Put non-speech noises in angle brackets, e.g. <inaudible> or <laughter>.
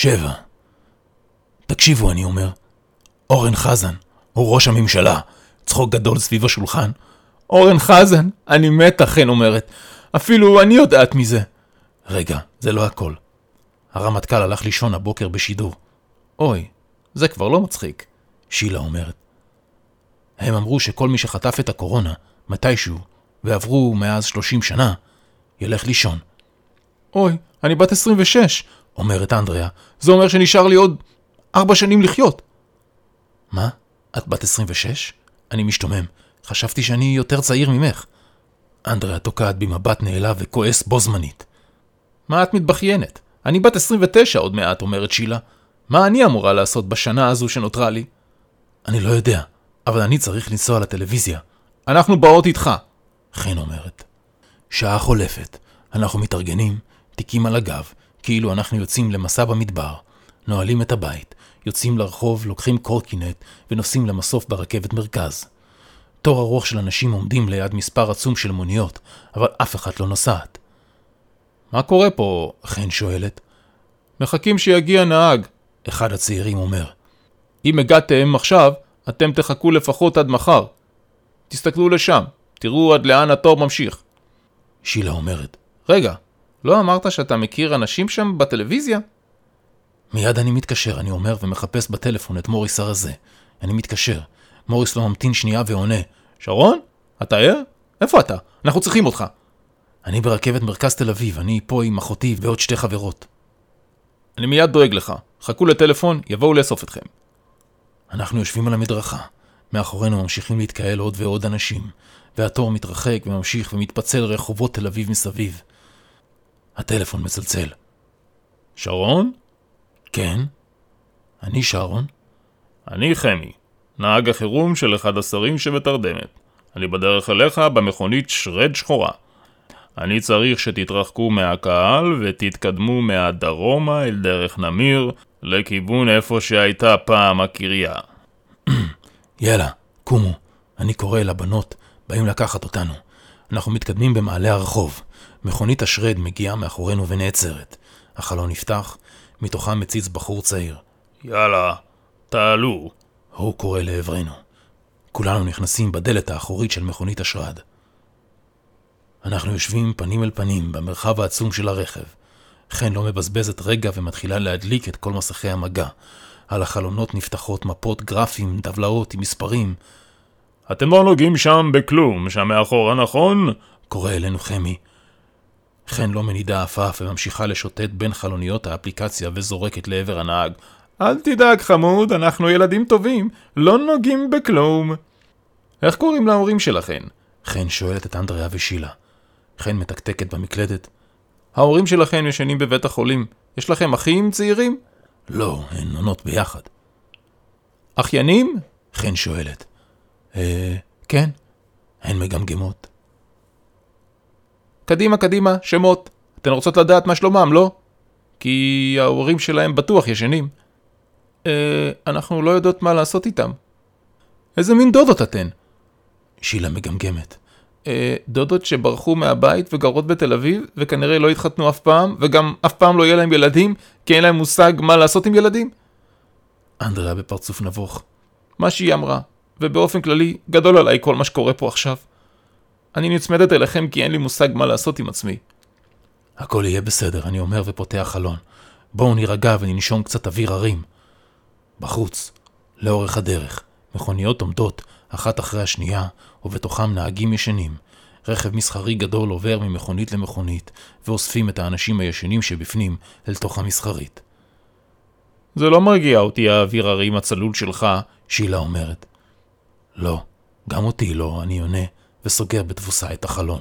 שבע. תקשיבו, אני אומר. אורן חזן, הוא ראש הממשלה. צחוק גדול סביב השולחן. אורן חזן, אני מתה, חן אומרת. אפילו אני יודעת מזה. רגע, זה לא הכל. הרמטכ"ל הלך לישון הבוקר בשידור. אוי, זה כבר לא מצחיק, שילה אומרת. הם אמרו שכל מי שחטף את הקורונה, מתישהו, ועברו מאז 30 שנה, ילך לישון. אוי, אני בת 26, אומרת אנדריה. זה אומר שנשאר לי עוד ארבע שנים לחיות. מה? את בת 26? אני משתומם. חשבתי שאני יותר צעיר ממך. אנדריה תוקעת בי מבט נעלב וכועס בו זמנית. מה את מתבכיינת? אני בת 29 עוד מעט, אומרת שילה. מה אני אמורה לעשות בשנה הזו שנותרה לי? אני לא יודע, אבל אני צריך לנסוע לטלוויזיה. אנחנו באות איתך, חן אומרת. שעה חולפת, אנחנו מתארגנים, תיקים על הגב, כאילו אנחנו יוצאים למסע במדבר, נועלים את הבית, יוצאים לרחוב, לוקחים קורקינט ונוסעים למסוף ברכבת מרכז. תור ארוך של אנשים עומדים ליד מספר עצום של מוניות, אבל אף אחת לא נוסעת. מה קורה פה? חן שואלת. מחכים שיגיע נהג, אחד הצעירים אומר. אם הגעתם עכשיו, אתם תחכו לפחות עד מחר. תסתכלו לשם, תראו עד לאן התור ממשיך. שילה אומרת, רגע, לא אמרת שאתה מכיר אנשים שם בטלוויזיה? מיד אני מתקשר, אני אומר, ומחפש בטלפון את מוריס הרזה. אני מתקשר. מוריס לא ממתין שנייה ועונה. שרון? אתה ער? איפה אתה? אנחנו צריכים אותך. אני ברכבת מרכז תל אביב, אני פה עם אחותי ועוד שתי חברות. אני מיד דואג לך. חכו לטלפון, יבואו לאסוף אתכם. אנחנו יושבים על המדרכה. מאחורינו ממשיכים להתקהל עוד ועוד אנשים, והתור מתרחק וממשיך ומתפצל רחובות תל אביב מסביב. הטלפון מצלצל. שרון? כן? אני שרון? אני חמי, נהג החירום של אחד השרים שבתרדמת. אני בדרך אליך במכונית שרד שחורה. אני צריך שתתרחקו מהקהל ותתקדמו מהדרומה אל דרך נמיר, לכיוון איפה שהייתה פעם הקריה. <clears throat> יאללה, קומו. אני קורא לבנות, באים לקחת אותנו. אנחנו מתקדמים במעלה הרחוב. מכונית השרד מגיעה מאחורינו ונעצרת. החלון נפתח, מתוכם מציץ בחור צעיר. יאללה, תעלו. הוא קורא לעברנו. כולנו נכנסים בדלת האחורית של מכונית השרד. אנחנו יושבים פנים אל פנים במרחב העצום של הרכב. חן לא מבזבזת רגע ומתחילה להדליק את כל מסכי המגע. על החלונות נפתחות מפות גרפים, טבלאות עם מספרים. אתם לא נוגעים שם בכלום, שם מאחורה, נכון? קורא אלינו חמי. חן לא מנידה עפעף וממשיכה לשוטט בין חלוניות האפליקציה וזורקת לעבר הנהג. אל תדאג חמוד, אנחנו ילדים טובים, לא נוגעים בכלום. איך קוראים להורים שלכן? חן שואלת את אנדריה ושילה. חן מתקתקת במקלדת. ההורים שלכם ישנים בבית החולים. יש לכם אחים צעירים? לא, הן עונות ביחד. אחיינים? חן שואלת. אה, כן. הן מגמגמות. קדימה, קדימה, שמות. אתן רוצות לדעת מה שלומם, לא? כי ההורים שלהם בטוח ישנים. אה, אנחנו לא יודעות מה לעשות איתם. איזה מין דודות אתן? שילה מגמגמת. אה, דודות שברחו מהבית וגרות בתל אביב, וכנראה לא התחתנו אף פעם, וגם אף פעם לא יהיה להם ילדים, כי אין להם מושג מה לעשות עם ילדים? אנדריה בפרצוף נבוך. מה שהיא אמרה, ובאופן כללי, גדול עליי כל מה שקורה פה עכשיו. אני נצמדת אליכם כי אין לי מושג מה לעשות עם עצמי. הכל יהיה בסדר, אני אומר ופותח חלון. בואו נירגע וננשום קצת אוויר הרים. בחוץ, לאורך הדרך, מכוניות עומדות, אחת אחרי השנייה, ובתוכם נהגים ישנים. רכב מסחרי גדול עובר ממכונית למכונית, ואוספים את האנשים הישנים שבפנים אל תוך המסחרית. זה לא מרגיע אותי האוויר הרים הצלול שלך, שילה אומרת. לא, גם אותי לא, אני עונה, וסוגר בתבוסה את החלון.